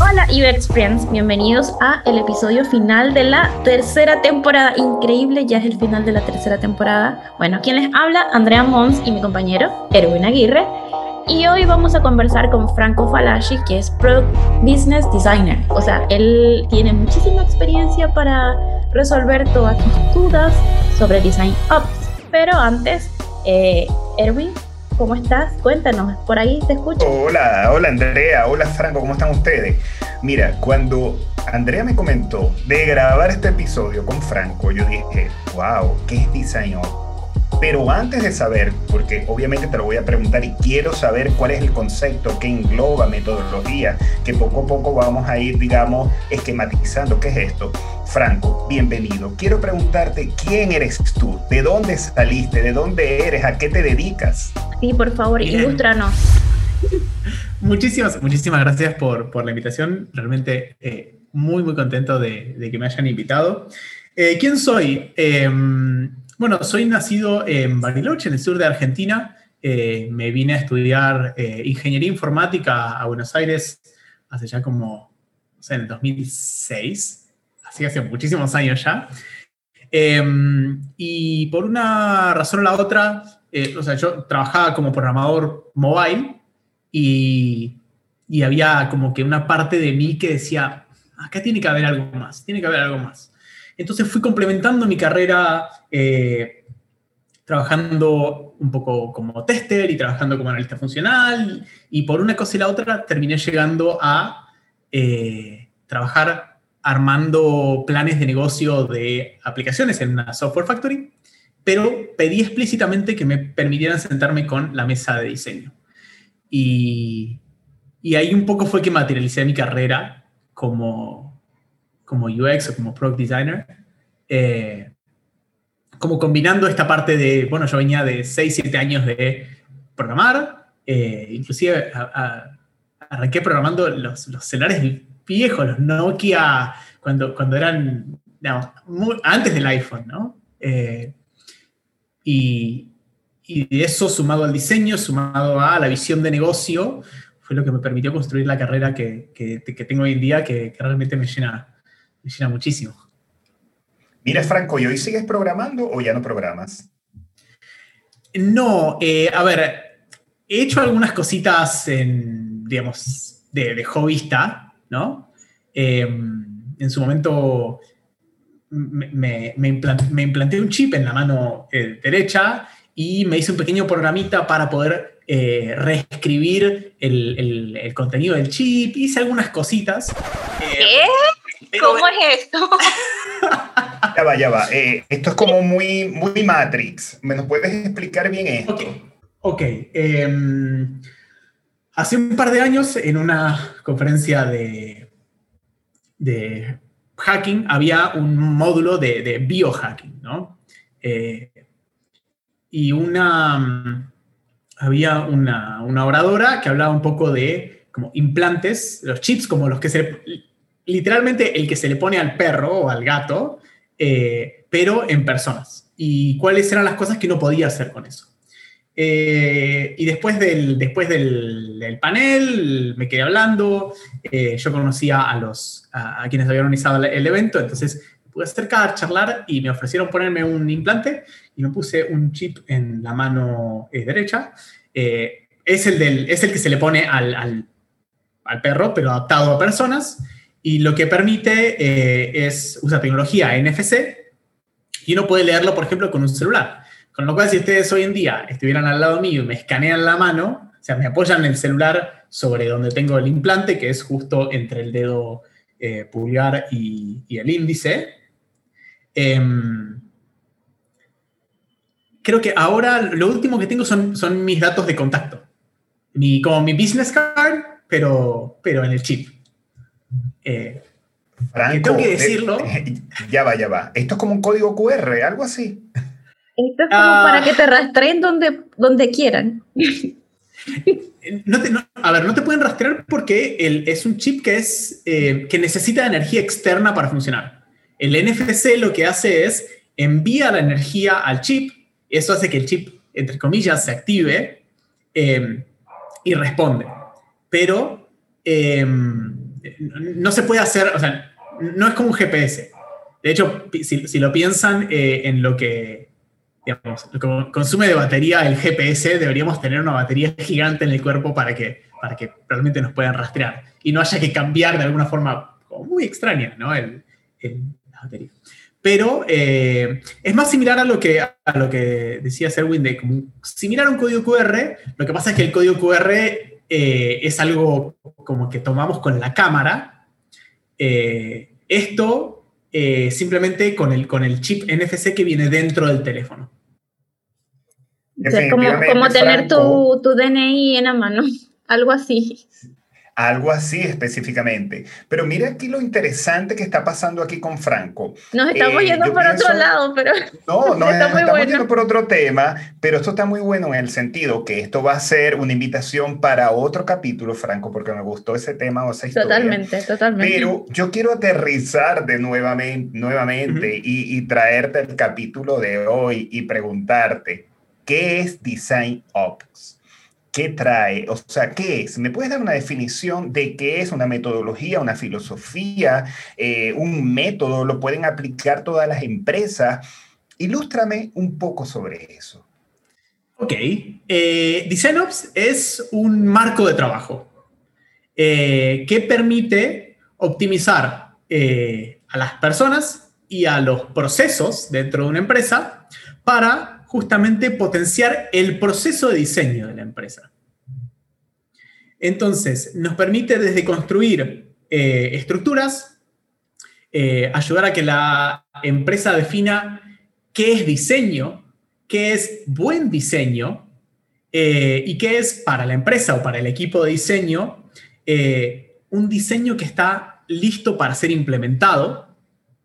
Hola UX Friends, bienvenidos a el episodio final de la tercera temporada. Increíble, ya es el final de la tercera temporada. Bueno, quien les habla, Andrea Mons y mi compañero, Erwin Aguirre. Y hoy vamos a conversar con Franco Falashi, que es Product Business Designer. O sea, él tiene muchísima experiencia para resolver todas tus dudas sobre Design Ops. Pero antes, eh, Erwin, ¿cómo estás? Cuéntanos, por ahí te escucho. Hola, hola Andrea, hola Franco, ¿cómo están ustedes? Mira, cuando Andrea me comentó de grabar este episodio con Franco, yo dije, wow, ¿qué es Ops? Pero antes de saber, porque obviamente te lo voy a preguntar y quiero saber cuál es el concepto que engloba metodología, que poco a poco vamos a ir, digamos, esquematizando qué es esto. Franco, bienvenido. Quiero preguntarte quién eres tú, de dónde saliste, de dónde eres, a qué te dedicas. Sí, por favor, ilústranos. Muchísimas, muchísimas gracias por, por la invitación. Realmente eh, muy, muy contento de, de, que me hayan invitado. Eh, ¿Quién soy? Eh, bueno, soy nacido en Bariloche, en el sur de Argentina. Eh, me vine a estudiar eh, ingeniería informática a Buenos Aires hace ya como, no sé, en el 2006, así hace muchísimos años ya. Eh, y por una razón o la otra, o sea, yo trabajaba como programador mobile y, y había como que una parte de mí que decía, acá tiene que haber algo más, tiene que haber algo más. Entonces fui complementando mi carrera eh, trabajando un poco como tester y trabajando como analista funcional y por una cosa y la otra terminé llegando a eh, trabajar armando planes de negocio de aplicaciones en una software factory, pero pedí explícitamente que me permitieran sentarme con la mesa de diseño. Y, y ahí un poco fue que materialicé mi carrera como, como UX o como Product Designer. Eh, como combinando esta parte de, bueno, yo venía de 6, 7 años de programar, eh, inclusive a, a, arranqué programando los, los, celulares viejos, los Nokia, cuando, cuando eran, no, muy, antes del iPhone, ¿no? Eh, y, y, eso sumado al diseño, sumado a la visión de negocio, fue lo que me permitió construir la carrera que, que, que tengo hoy en día, que, que realmente me llena, me llena muchísimo. Mira, Franco, ¿y hoy sigues programando o ya no programas? No, eh, a ver, he hecho algunas cositas en, digamos, de, de hobbyista, ¿no? Eh, en su momento me, me, me, implant, me, implanté un chip en la mano eh, derecha y me hice un pequeño programita para poder eh, reescribir el, el, el, contenido del chip. Hice algunas cositas. ¿Qué? ¿Cómo es esto? Ya va, ya va. Eh, esto es como muy, muy Matrix. ¿Me nos puedes explicar bien esto? Ok. okay. Eh, hace un par de años, en una conferencia de, de hacking, había un módulo de, de biohacking, ¿no? Eh, y una, había una, una, oradora que hablaba un poco de como implantes, los chips como los que se... Literalmente el que se le pone al perro o al gato, eh, pero en personas. Y cuáles eran las cosas que no podía hacer con eso. Eh, y después del, después del, del, panel me quedé hablando, eh, yo conocía a, los, a, a, quienes habían organizado el evento, entonces me pude acercar, charlar y me ofrecieron ponerme un implante y me puse un chip en la mano eh, derecha. es, el del, es el que se le pone al, al, al perro, pero adaptado a personas. Y lo que permite eh, es, usa tecnología NFC y uno puede leerlo, por ejemplo, con un celular. Con lo cual, si ustedes hoy en día estuvieran al lado mío y me escanean la mano, o sea, me apoyan el celular sobre donde tengo el implante, que es justo entre el dedo eh, pulgar y, y, el índice. Eh, creo que ahora lo último que tengo son, son mis datos de contacto. Mi, como mi business card, pero, pero en el chip. Eh, Franco, tengo que decirlo. Eh, ya va, ya va. Esto es como un código QR, algo así. Esto es como uh, para que te rastreen donde, donde quieran. No te, no, a ver, no te pueden rastrear porque el, es un chip que, es, eh, que necesita energía externa para funcionar. El NFC lo que hace es envía la energía al chip, eso hace que el chip, entre comillas, se active eh, y responde. Pero eh, no se puede hacer, o sea, no es como un GPS. De hecho, si, lo piensan en lo que, digamos, lo que consume de batería el GPS, deberíamos tener una batería gigante en el cuerpo para que, para que realmente nos puedan rastrear y no haya que cambiar de alguna forma muy extraña, ¿no? El, la batería. Pero eh, es más similar a lo que, a lo que decía Serwin de como similar a un código QR. Lo que pasa es que el código QR eh, es algo como que tomamos con la cámara. Eh, esto simplemente con el, con el chip NFC que viene dentro del teléfono. Como, como tener tu, tu DNI en la mano, algo así. Algo así específicamente. Pero mira aquí lo interesante que está pasando aquí con Franco. Nos estamos eh, yendo por otro lado, pero... No, no, está nos estamos yendo por otro tema, pero esto está muy bueno en el sentido que esto va a ser una invitación para otro capítulo, Franco, porque me gustó ese tema o esa historia. Totalmente, totalmente. Pero yo quiero aterrizar de nuevamente, nuevamente y, y traerte el capítulo de hoy y preguntarte, ¿qué es Design Ops? ¿Qué trae? O sea, ¿qué es? ¿Me puedes dar una definición de qué es una metodología, una filosofía, eh, un método? ¿Lo pueden aplicar todas las empresas? Ilústrame un poco sobre eso. Ok. Eh, DesignOps es un marco de trabajo eh, que permite optimizar a las personas y a los procesos dentro de una empresa para justamente potenciar el proceso de diseño de la empresa. Entonces, nos permite desde construir eh, estructuras, eh, ayudar a que la empresa defina qué es diseño, qué es buen diseño eh, y qué es para la empresa o para el equipo de diseño un diseño que está listo para ser implementado.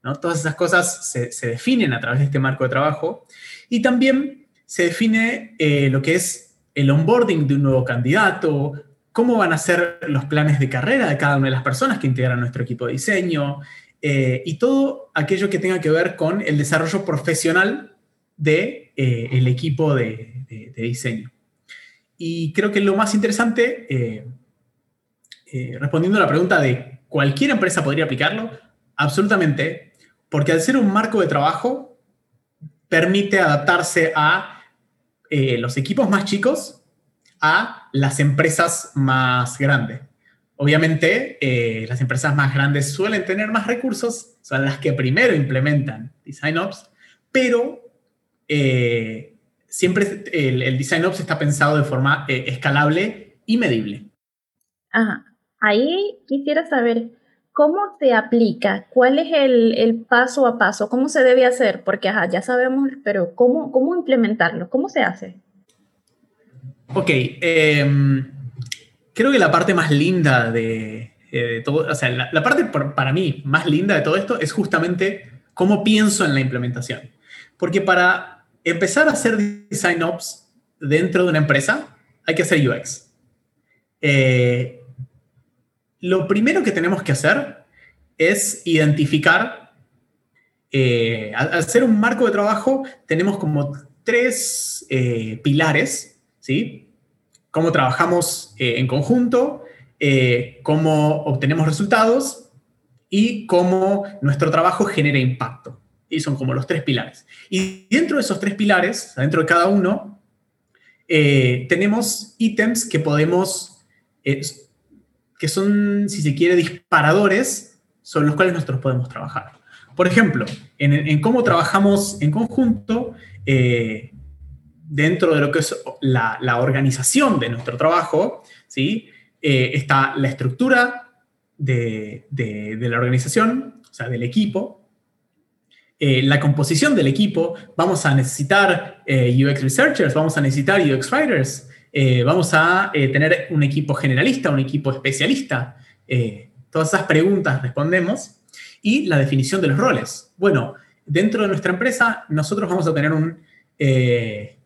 ¿No? Todas esas cosas se, se definen a través de este marco de trabajo y también se define eh, lo que es el onboarding de un nuevo candidato, cómo van a ser los planes de carrera de cada una de las personas que integran nuestro equipo de diseño eh, y todo aquello que tenga que ver con el desarrollo profesional del de, eh, equipo de, de, diseño. Y creo que lo más interesante, respondiendo a la pregunta de cualquier empresa podría aplicarlo, absolutamente, porque al ser un marco de trabajo, permite adaptarse a eh, los equipos más chicos, a las empresas más grandes. Obviamente, eh, las empresas más grandes suelen tener más recursos, son las que primero implementan DesignOps, pero eh, siempre el, el DesignOps está pensado de forma escalable y medible. Ajá. Ahí quisiera saber, ¿Cómo se aplica? ¿Cuál es el, paso a paso? ¿Cómo se debe hacer? Porque ya sabemos, pero ¿cómo, cómo implementarlo? ¿Cómo se hace? Ok, em, creo que la parte más linda de, eh, todo, o sea, la, parte para mí más linda de todo esto es justamente cómo pienso en la implementación. Porque para empezar a hacer design ops dentro de una empresa, hay que hacer UX. Eh, lo primero que tenemos que hacer es identificar, eh, al hacer un marco de trabajo tenemos como tres eh, pilares, ¿sí? Cómo trabajamos eh, en conjunto, cómo obtenemos resultados y cómo nuestro trabajo genera impacto. Y son como los tres pilares. Y dentro de esos tres pilares, dentro de cada uno, tenemos ítems que podemos que son, si se quiere, disparadores sobre los cuales nosotros podemos trabajar. Por ejemplo, en, cómo trabajamos en conjunto eh, dentro de lo que es la, organización de nuestro trabajo, ¿sí? Eh, está la estructura de, la organización, o sea, del equipo, eh, la composición del equipo, vamos a necesitar UX researchers, vamos a necesitar UX writers, eh, vamos a eh, tener un equipo generalista, un equipo especialista. Eh, todas esas preguntas respondemos. Y la definición de los roles. Bueno, dentro de nuestra empresa nosotros vamos a tener un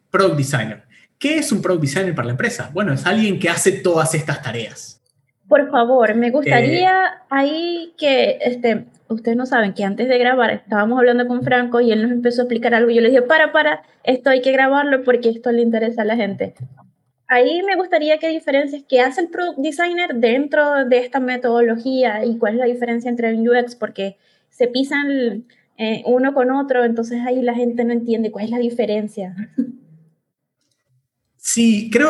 product designer. ¿Qué es un product designer para la empresa? Bueno, es alguien que hace todas estas tareas. Por favor, me gustaría ahí que, este, ustedes no saben que antes de grabar estábamos hablando con Franco y él nos empezó a explicar algo yo le dije, para, para, esto hay que grabarlo porque esto le interesa a la gente ahí me gustaría que diferencias qué hace el product designer dentro de esta metodología y cuál es la diferencia entre el UX, porque se pisan eh, uno con otro, entonces ahí la gente no entiende cuál es la diferencia. Sí, creo,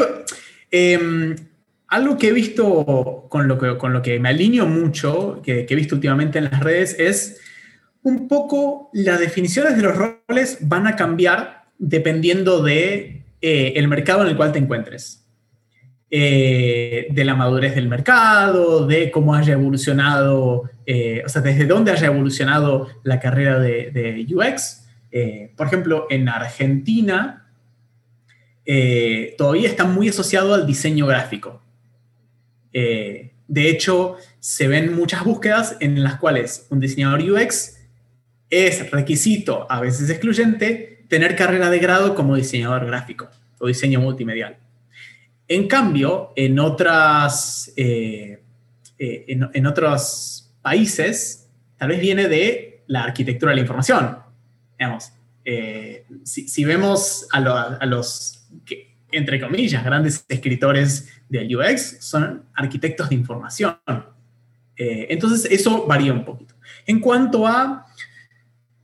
em, algo que he visto con lo que, con lo que me alineo mucho, que, he visto últimamente en las redes, es un poco las definiciones de los roles van a cambiar dependiendo de eh, el mercado en el cual te encuentres. Eh, de la madurez del mercado, de cómo haya evolucionado, eh, o sea, desde dónde haya evolucionado la carrera de, UX. por ejemplo, en Argentina todavía está muy asociado al diseño gráfico. de hecho, se ven muchas búsquedas en las cuales un diseñador UX es requisito, a veces excluyente, tener carrera de grado como diseñador gráfico o diseño multimedial. En cambio, en, otras, eh, eh, en, otros países, tal vez viene de la arquitectura de la información. Eh, si, vemos a, los, entre comillas, grandes escritores del UX, son arquitectos de información. entonces, eso varía un poquito. En cuanto a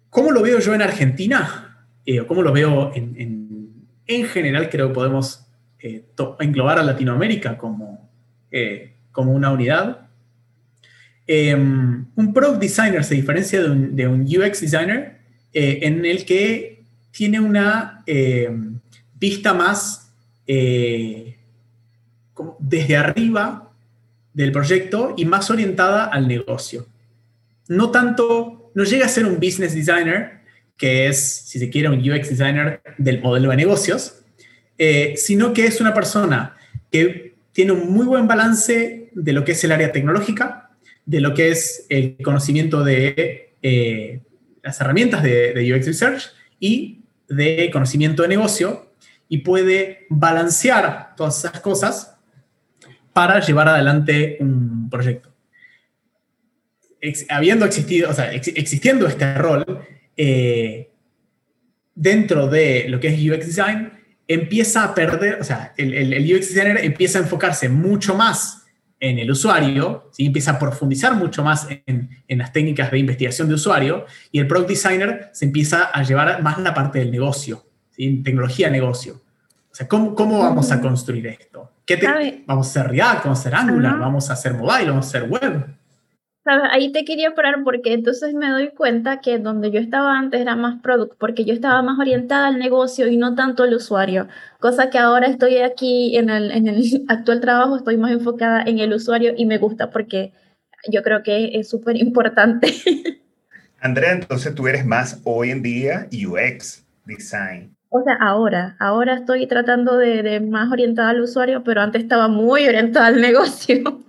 cómo lo veo yo en Argentina, eh, o cómo lo veo en, en, general, creo que podemos eh, englobar a Latinoamérica como, eh, como una unidad. Em, un product designer se diferencia de un, de un UX designer en el que tiene una em, vista más desde arriba del proyecto y más orientada al negocio. No tanto, no llega a ser un business designer, que es, si se quiere, un UX designer del modelo de negocios, eh, sino que es una persona que tiene un muy buen balance de lo que es el área tecnológica, de lo que es el conocimiento de eh, las herramientas de, de, UX Research y de conocimiento de negocio y puede balancear todas esas cosas para llevar adelante un proyecto. habiendo existido, o sea, existiendo este rol, eh, dentro de lo que es UX Design, empieza a perder, o sea, el, UX Designer empieza a enfocarse mucho más en el usuario, ¿sí? empieza a profundizar mucho más en, las técnicas de investigación de usuario, y el Product Designer se empieza a llevar más la parte del negocio, ¿sí? tecnología negocio. O sea, ¿cómo, cómo vamos a construir esto? ¿Qué ¿Vamos a hacer React? ¿Vamos a hacer Angular? ¿Vamos a hacer mobile? ¿Vamos a hacer web? Ahí te quería parar porque entonces me doy cuenta que donde yo estaba antes era más product, porque yo estaba más orientada al negocio y no tanto al usuario, cosa que ahora estoy aquí en el, en el actual trabajo, estoy más enfocada en el usuario y me gusta porque yo creo que es súper importante. Andrea, entonces tú eres más hoy en día UX design. O sea, ahora, ahora estoy tratando de, de más orientada al usuario, pero antes estaba muy orientada al negocio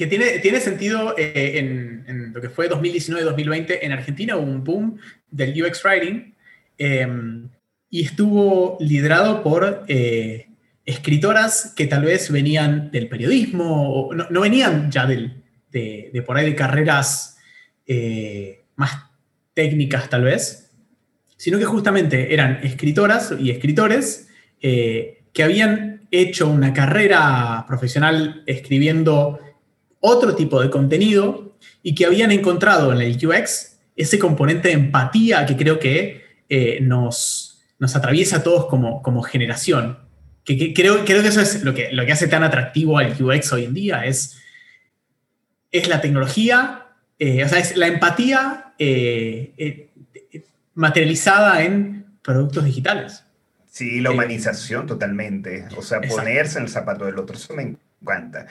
que tiene, tiene sentido eh, en, lo que fue 2019-2020 en Argentina, hubo un boom del UX Writing em, y estuvo liderado por eh, escritoras que tal vez venían del periodismo, o no, venían ya del, de, por ahí de carreras eh, más técnicas tal vez, sino que justamente eran escritoras y escritores que habían hecho una carrera profesional escribiendo otro tipo de contenido y que habían encontrado en el UX ese componente de empatía que creo que eh, nos, nos atraviesa a todos como, como generación. Que, creo, creo que eso es lo que, lo que hace tan atractivo al UX hoy en día, es, es la tecnología, eh, o sea, es la empatía eh, materializada en productos digitales. Sí, la humanización totalmente. O sea, ponerse en el zapato del otro, eso me encanta.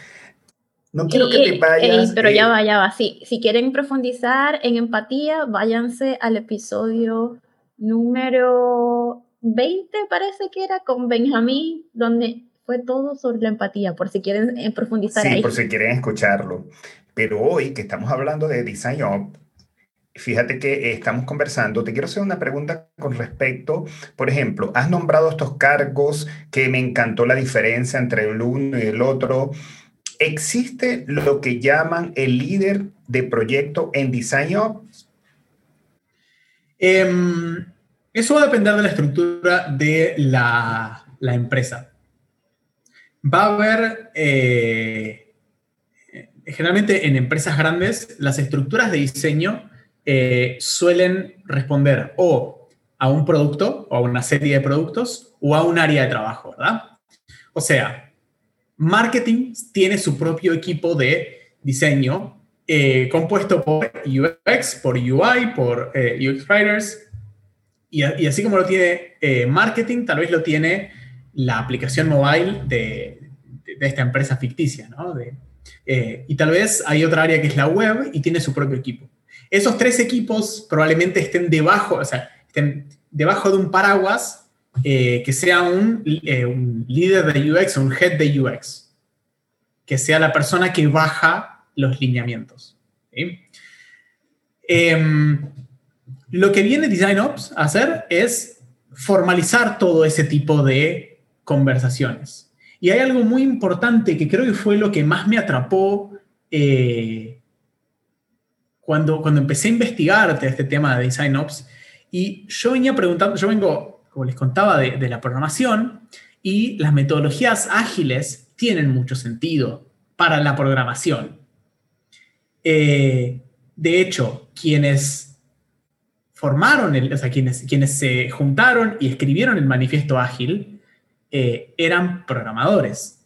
No quiero que te vayas. pero ya va, ya va. Sí, si quieren profundizar en empatía, váyanse al episodio número 20, parece que era, con Benjamín, donde fue todo sobre la empatía, por si quieren eh, profundizar sí, por si quieren escucharlo. Pero hoy que estamos hablando de Design Up, fíjate que estamos conversando, te quiero hacer una pregunta con respecto, por ejemplo, has nombrado estos cargos que me encantó la diferencia entre el uno y el otro. ¿Existe lo que llaman el líder de proyecto en Design? Em, eso va a depender de la estructura de la, empresa. va a haber, eh, generalmente en empresas grandes, las estructuras de diseño eh, suelen responder o a un producto o a una serie de productos o a un área de trabajo, ¿verdad? O sea, marketing tiene su propio equipo de diseño eh, compuesto por UX, por UI, por UX Writers, y, así como lo tiene marketing, tal vez lo tiene la aplicación mobile de, esta empresa ficticia, ¿no? Eh, y tal vez hay otra área que es la web y tiene su propio equipo. Esos tres equipos probablemente estén debajo, o sea, estén debajo de un paraguas eh, que sea un, eh, líder de UX, un head de UX, que sea la persona que baja los lineamientos. Em, lo que viene DesignOps a hacer es formalizar todo ese tipo de conversaciones. Y hay algo muy importante que creo que fue lo que más me atrapó eh, cuando, cuando empecé a investigar este tema de Design Ops. Y yo venía preguntando, yo vengo, como les contaba, de, la programación y las metodologías ágiles tienen mucho sentido para la programación. Eh, de hecho, quienes formaron, o sea, quienes, quienes se juntaron y escribieron el manifiesto ágil, eh, eran programadores.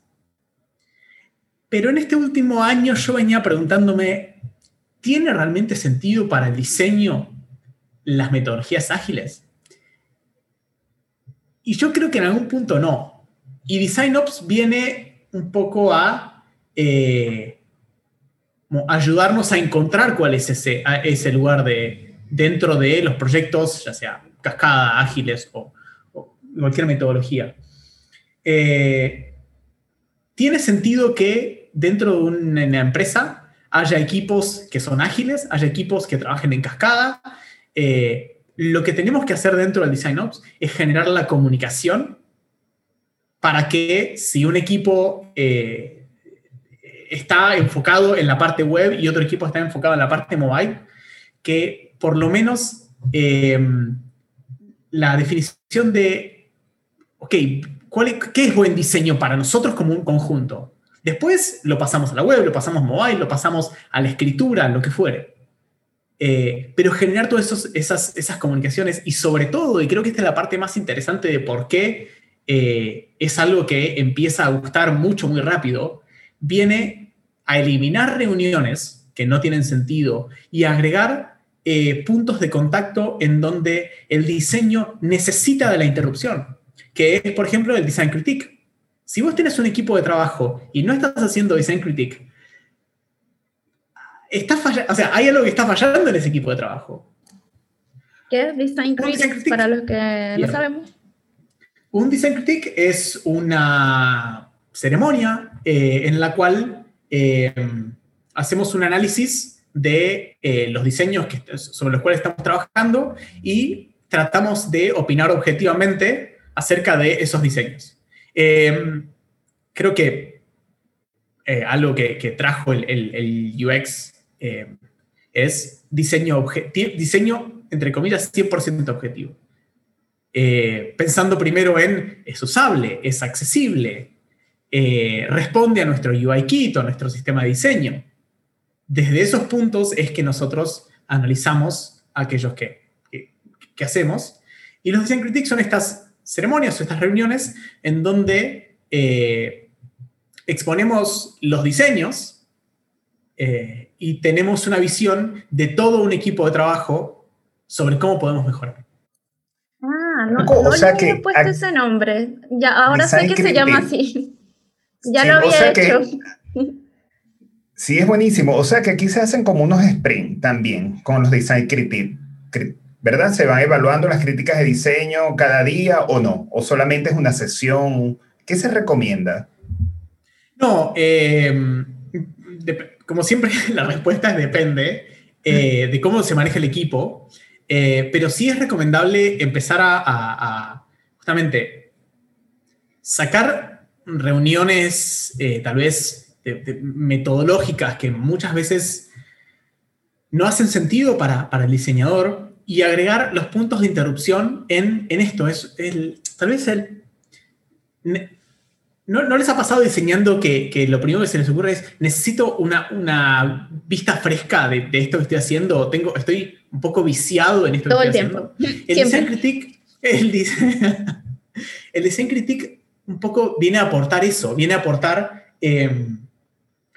Pero en este último año yo venía preguntándome, ¿tiene realmente sentido para el diseño las metodologías ágiles? Y yo creo que en algún punto no. Y DesignOps viene un poco a eh, ayudarnos a encontrar cuál es ese, lugar de, dentro de los proyectos, ya sea cascada, ágiles o cualquier metodología. Eh, tiene sentido que dentro de una empresa haya equipos que son ágiles, haya equipos que trabajen en cascada. Eh, lo que tenemos que hacer dentro del Design Ops es generar la comunicación para que si un equipo eh, está enfocado en la parte web y otro equipo está enfocado en la parte mobile, que por lo menos la definición de, ok, ¿Qué es buen diseño para nosotros como un conjunto? Después lo pasamos a la web, lo pasamos mobile, lo pasamos a la escritura, lo que fuere. Eh, pero generar todas esas, comunicaciones y sobre todo, y creo que esta es la parte más interesante de por qué eh, es algo que empieza a gustar mucho, muy rápido, viene a eliminar reuniones que no tienen sentido y agregar eh, puntos de contacto en donde el diseño necesita de la interrupción que es, por ejemplo, el design critique. Si vos tienes un equipo de trabajo y no estás haciendo design critique, está o sea, hay algo que está fallando en ese equipo de trabajo. ¿Qué es design critique, para los que no sabemos? Un design critique es una ceremonia eh, en la cual eh, hacemos un análisis de eh, los diseños que, sobre los cuales estamos trabajando y tratamos de opinar objetivamente acerca de esos diseños. Creo que eh, algo que, trajo el, UX em, es diseño, diseño, entre comillas, 100% objetivo. Eh, pensando primero en es usable, es accesible, eh, responde a nuestro UI kit, a nuestro sistema de diseño. Desde esos puntos es que nosotros analizamos aquellos que, que hacemos. Y los design critiques son estas ceremonias o estas reuniones en donde eh, exponemos los diseños eh, y tenemos una visión de todo un equipo de trabajo sobre cómo podemos mejorar. Ah, no, no le había puesto ese nombre. Ya, ahora sé que se llama así. Ya lo había hecho. sí, es buenísimo. O sea que aquí se hacen como unos sprint también con los design critiques ¿verdad? ¿Se van evaluando las críticas de diseño cada día o no? ¿O solamente es una sesión? ¿Qué se recomienda? No, em, como siempre la respuesta es depende eh, de cómo se maneja el equipo, eh, pero sí es recomendable empezar a, justamente sacar reuniones eh, tal vez metodológicas que muchas veces no hacen sentido para, para el diseñador, y agregar los puntos de interrupción en, esto. Es el, tal vez el... ¿No, les ha pasado diseñando que, lo primero que se les ocurre es, necesito una, vista fresca de, esto que estoy haciendo? Tengo, estoy un poco viciado en esto Todo que estoy el tiempo. El design critique, el, design critique un poco viene a aportar eso, viene a aportar em,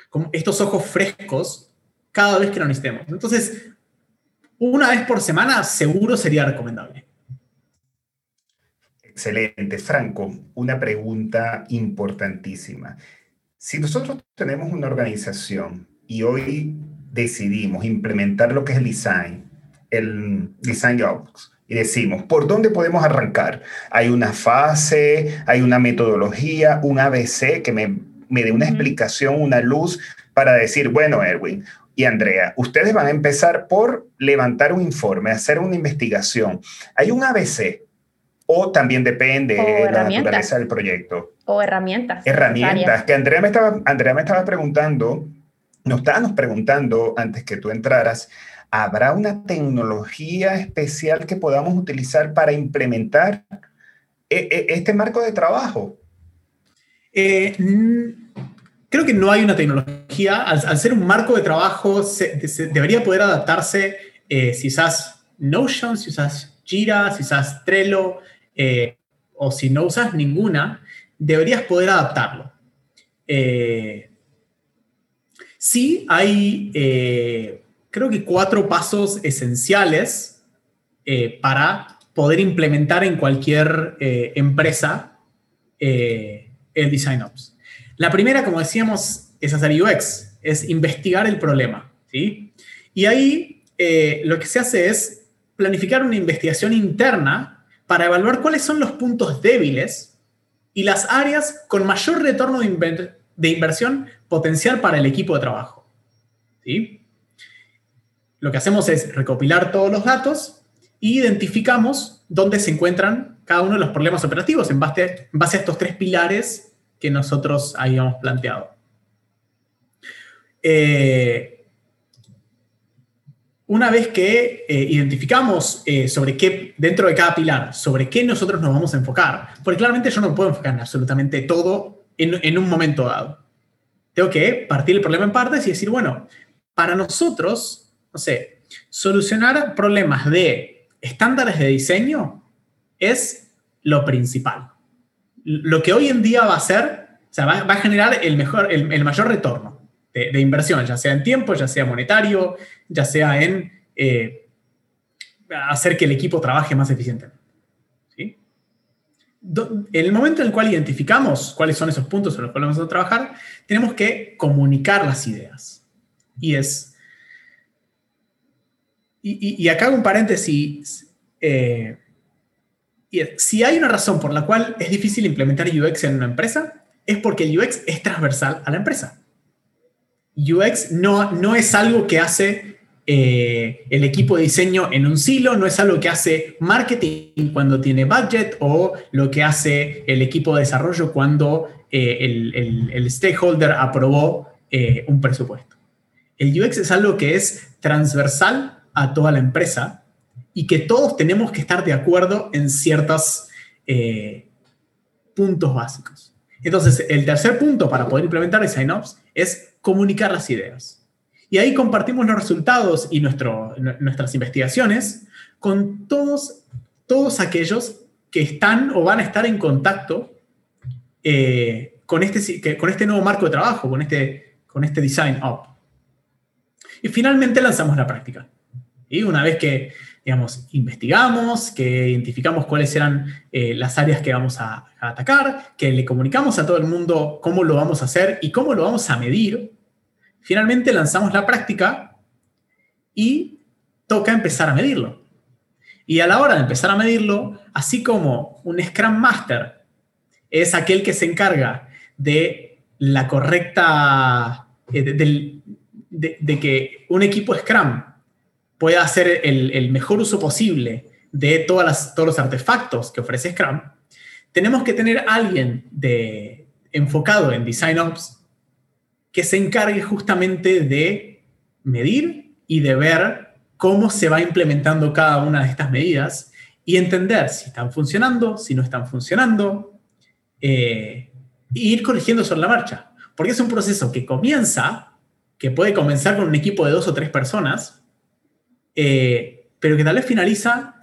como estos ojos frescos cada vez que lo necesitemos. Entonces, una vez por semana seguro sería recomendable. Excelente. Franco, una pregunta importantísima. Si nosotros tenemos una organización y hoy decidimos implementar lo que es el design, el design jobs, y decimos, ¿por dónde podemos arrancar? Hay una fase, hay una metodología, un ABC que me, me dé una explicación, una luz para decir, bueno, Erwin y Andrea, ustedes van a empezar por levantar un informe, hacer una investigación. Hay un ABC o también depende de la naturaleza del proyecto. O herramientas. Herramientas, que Andrea me estaba, Andrea me estaba preguntando, nos estábamos preguntando antes que tú entraras, ¿habrá una tecnología especial que podamos utilizar para implementar e, e, este marco de trabajo? Eh, creo que no hay una tecnología. Al, ser un marco de trabajo, debería poder adaptarse eh, si usas Notion, si usas Jira, si usas Trello, eh, o si no usas ninguna, deberías poder adaptarlo. Eh, sí, hay, eh, creo que cuatro pasos esenciales para poder implementar en cualquier empresa el Design Ops. La primera, como decíamos, es hacer UX, es investigar el problema. ¿sí? Y ahí lo que se hace es planificar una investigación interna para evaluar cuáles son los puntos débiles y las áreas con mayor retorno de, inversión potencial para el equipo de trabajo. ¿Sí? Lo que hacemos es recopilar todos los datos e identificamos dónde se encuentran cada uno de los problemas operativos en base, a estos tres pilares que nosotros habíamos planteado. Eh, una vez que eh, identificamos eh, sobre qué, dentro de cada pilar, sobre qué nosotros nos vamos a enfocar, porque claramente yo no puedo enfocar en absolutamente todo en, un momento dado. Tengo que partir el problema en partes y decir, bueno, para nosotros, no sé, solucionar problemas de estándares de diseño es lo principal. Lo que hoy en día va a ser, o sea, va, a generar el, mejor, el mayor retorno de, inversión, ya sea en tiempo, ya sea monetario, ya sea en eh, hacer que el equipo trabaje más eficientemente. ¿sí? En el momento en el cual identificamos cuáles son esos puntos en los cuales vamos a trabajar, tenemos que comunicar las ideas. Y es... Y, acá hago un paréntesis. Eh, si hay una razón por la cual es difícil implementar UX en una empresa, es porque el UX es transversal a la empresa. UX no, no es algo que hace eh, el equipo de diseño en un silo, no es algo que hace marketing cuando tiene budget o lo que hace el equipo de desarrollo cuando eh, el, stakeholder aprobó eh, un presupuesto. El UX es algo que es transversal a toda la empresa y que todos tenemos que estar de acuerdo en ciertos puntos básicos. Entonces, el tercer punto para poder implementar el sign-ups es comunicar las ideas. Y ahí compartimos los resultados y nuestras investigaciones con todos, todos aquellos que están o van a estar en contacto eh, con, este, con este nuevo marco de trabajo, con este, con este design up. Y finalmente lanzamos la práctica. Y una vez que, digamos, investigamos, que identificamos cuáles eran eh, las áreas que vamos a, atacar, que le comunicamos a todo el mundo cómo lo vamos a hacer y cómo lo vamos a medir, Finalmente lanzamos la práctica y toca empezar a medirlo. Y a la hora de empezar a medirlo, así como un Scrum Master es aquel que se encarga de la correcta, eh, de, que un equipo Scrum pueda hacer el, mejor uso posible de todos los artefactos que ofrece Scrum, tenemos que tener alguien de, enfocado en Design Ops que se encargue justamente de medir y de ver cómo se va implementando cada una de estas medidas y entender si están funcionando, si no están funcionando, eh, ir corrigiendo sobre la marcha. Porque es un proceso que comienza, que puede comenzar con un equipo de dos o tres personas, eh, pero que tal vez finaliza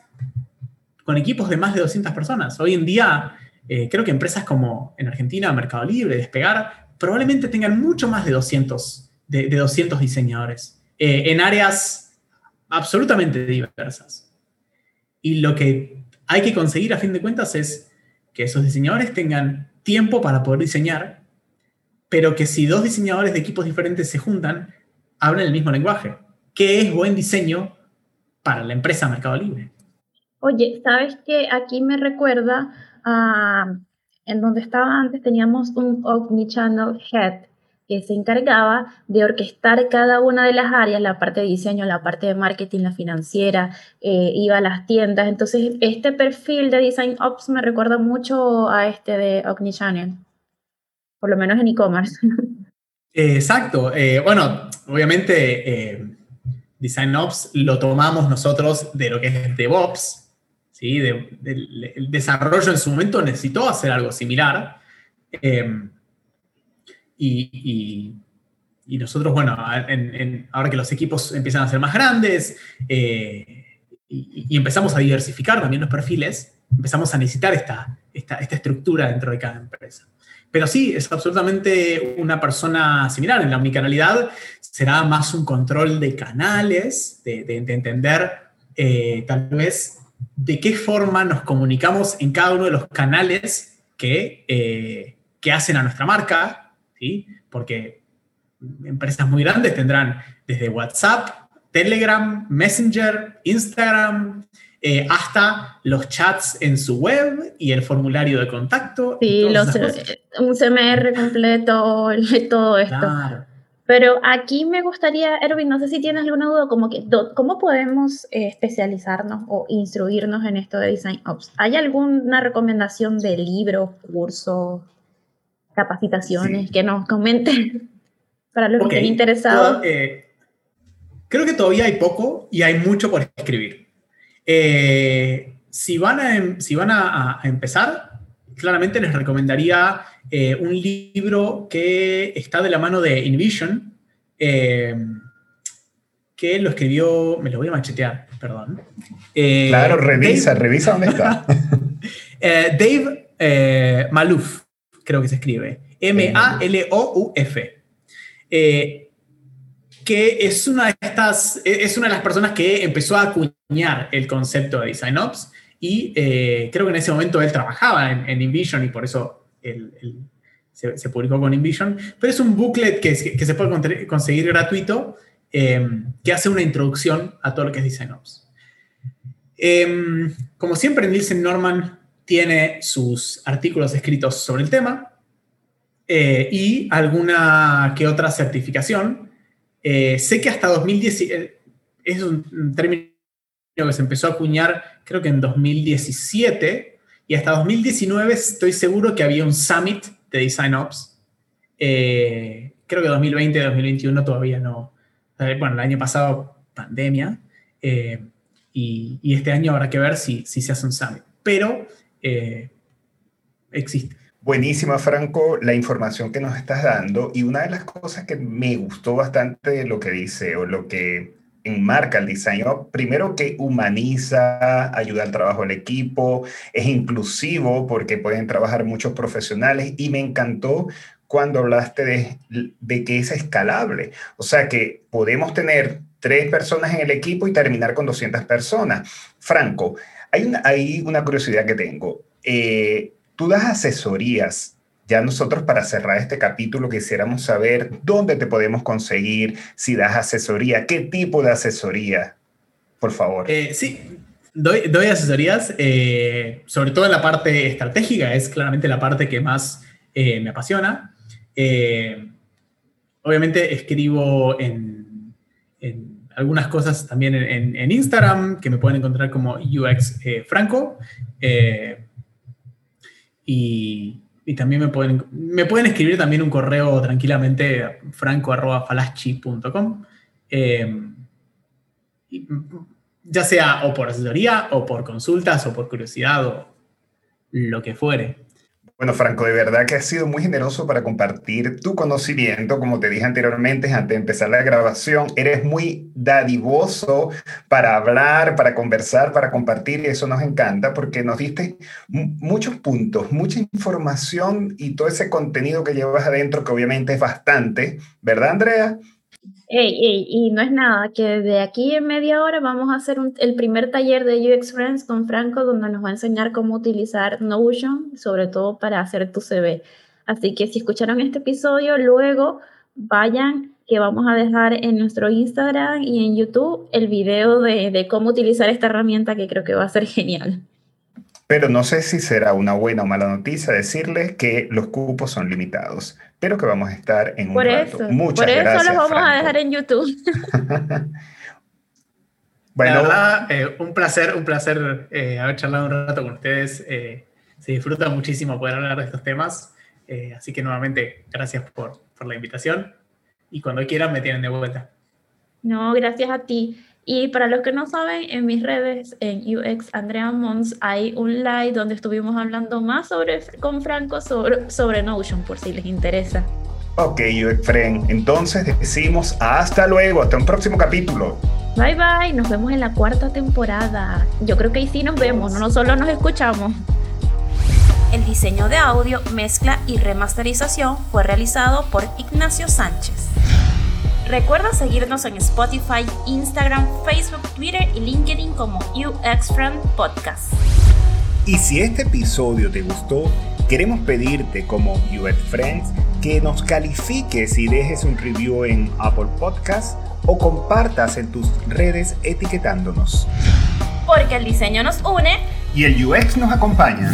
con equipos de más de 200 personas. Hoy en día, eh, creo que empresas como en Argentina, Mercado Libre, Despegar, probablemente tengan mucho más de 200, de, 200 diseñadores eh, en áreas absolutamente diversas. Y lo que hay que conseguir a fin de cuentas es que esos diseñadores tengan tiempo para poder diseñar, pero que si dos diseñadores de equipos diferentes se juntan, hablen el mismo lenguaje. ¿Qué es buen diseño para la empresa Mercado Libre? Oye, ¿sabes qué? Aquí me recuerda a, en donde estaba antes teníamos un Omnichannel Head que se encargaba de orquestar cada una de las áreas, la parte de diseño, la parte de marketing, la financiera, eh, iba a las tiendas. Entonces, este perfil de Design Ops me recuerda mucho a este de Omnichannel, por lo menos en e-commerce. Exacto. Eh, bueno, obviamente eh, Design Ops lo tomamos nosotros de lo que es DevOps, ¿sí? el desarrollo en su momento necesitó hacer algo similar. Y, nosotros, bueno, ahora que los equipos empiezan a ser más grandes eh, y, empezamos a diversificar también los perfiles, empezamos a necesitar esta, esta, estructura dentro de cada empresa. Pero sí, es absolutamente una persona similar. En la omnicanalidad será más un control de canales, de, entender eh, tal vez de qué forma nos comunicamos en cada uno de los canales que, eh, que hacen a nuestra marca, porque empresas muy grandes tendrán desde WhatsApp, Telegram, Messenger, Instagram, eh, hasta los chats en su web y el formulario de contacto. Sí, un CMR completo, todo esto. Pero aquí me gustaría, Erwin, no sé si tienes alguna duda, como que, ¿cómo podemos eh, especializarnos o instruirnos en esto de Design Ops? ¿Hay alguna recomendación de libro, curso, capacitaciones, que nos comenten para los que estén interesados. Eh, creo que todavía hay poco y hay mucho por escribir. Eh, si van, a, em, si van a, empezar, claramente les recomendaría eh, un libro que está de la mano de InVision, que lo escribió, me lo voy a machetear, perdón. claro, revisa, revisa dónde está. Dave Maluf creo que se escribe. M-A-L-O-U-F. Eh, que es una de estas, es una de las personas que empezó a acuñar el concepto de Design Ops y eh, creo que en ese momento él trabajaba en, en InVision y por eso se, publicó con InVision, pero es un booklet que, se puede conseguir gratuito em, que hace una introducción a todo lo que es Design Ops. Em, como siempre, Nielsen Norman tiene sus artículos escritos sobre el tema eh, y alguna que otra certificación. Eh, sé que hasta 2010 eh, es un término que se empezó a acuñar creo que en 2017 y hasta 2019 estoy seguro que había un summit de Design Ops. creo que 2020, 2021 todavía no. Bueno, el año pasado pandemia y, y, este año habrá que ver si, si se hace un summit. Pero eh, existe. Buenísima, Franco, la información que nos estás dando. Y una de las cosas que me gustó bastante de lo que dice o lo que enmarca el diseño, primero que humaniza, ayuda al trabajo del equipo, es inclusivo porque pueden trabajar muchos profesionales y me encantó cuando hablaste de, de que es escalable. O sea que podemos tener tres personas en el equipo y terminar con 200 personas. Franco, hay una, hay una curiosidad que tengo. Eh, tú das asesorías. Ya nosotros para cerrar este capítulo quisiéramos saber dónde te podemos conseguir, si das asesoría, qué tipo de asesoría, por favor. Eh, sí, doy, doy asesorías, eh, sobre todo en la parte estratégica, es claramente la parte que más me apasiona. obviamente escribo en, en algunas cosas también en, Instagram, que me pueden encontrar como UX eh, Franco. Eh, y, también me pueden, me pueden escribir también un correo tranquilamente franco.falaschi.com. Eh, ya sea o por asesoría o por consultas o por curiosidad o lo que fuere. Bueno, Franco, de verdad que has sido muy generoso para compartir tu conocimiento, como te dije anteriormente, antes de empezar la grabación, eres muy dadivoso para hablar, para conversar, para compartir, y eso nos encanta porque nos diste muchos puntos, mucha información y todo ese contenido que llevas adentro, que obviamente es bastante, ¿verdad, Andrea? Y no es nada, que de aquí en media hora vamos a hacer el primer taller de UX Friends con Franco, donde nos va a enseñar cómo utilizar Notion, sobre todo para hacer tu CV. Así que si escucharon este episodio, luego vayan, que vamos a dejar en nuestro Instagram y en YouTube el video de, de cómo utilizar esta herramienta que creo que va a ser genial. Pero no sé si será una buena o mala noticia decirles que los cupos son limitados, pero que vamos a estar en un por rato. Eso, Muchas por eso los vamos a dejar en YouTube. bueno, la verdad, eh, un placer, un placer eh, haber charlado un rato con ustedes. Eh, se disfruta muchísimo poder hablar de estos temas. así que nuevamente, gracias por, por la invitación y cuando quieran me tienen de vuelta. No, gracias a ti. Y para los que no saben, en mis redes, en UX Andrea Mons, hay un live donde estuvimos hablando más sobre, con Franco sobre, sobre Notion, por si les interesa. Ok, UX Friend. Entonces decimos hasta luego, hasta un próximo capítulo. Bye bye, nos vemos en la cuarta temporada. Yo creo que ahí sí nos vemos, no solo nos escuchamos. El diseño de audio, mezcla y remasterización fue realizado por Ignacio Sánchez. Recuerda seguirnos en Spotify, Instagram, Facebook, Twitter y LinkedIn como UX Friend Podcast. Y si este episodio te gustó, queremos pedirte como UX Friends que nos califiques y dejes un review en Apple Podcast o compartas en tus redes etiquetándonos. Porque el diseño nos une y el UX nos acompaña.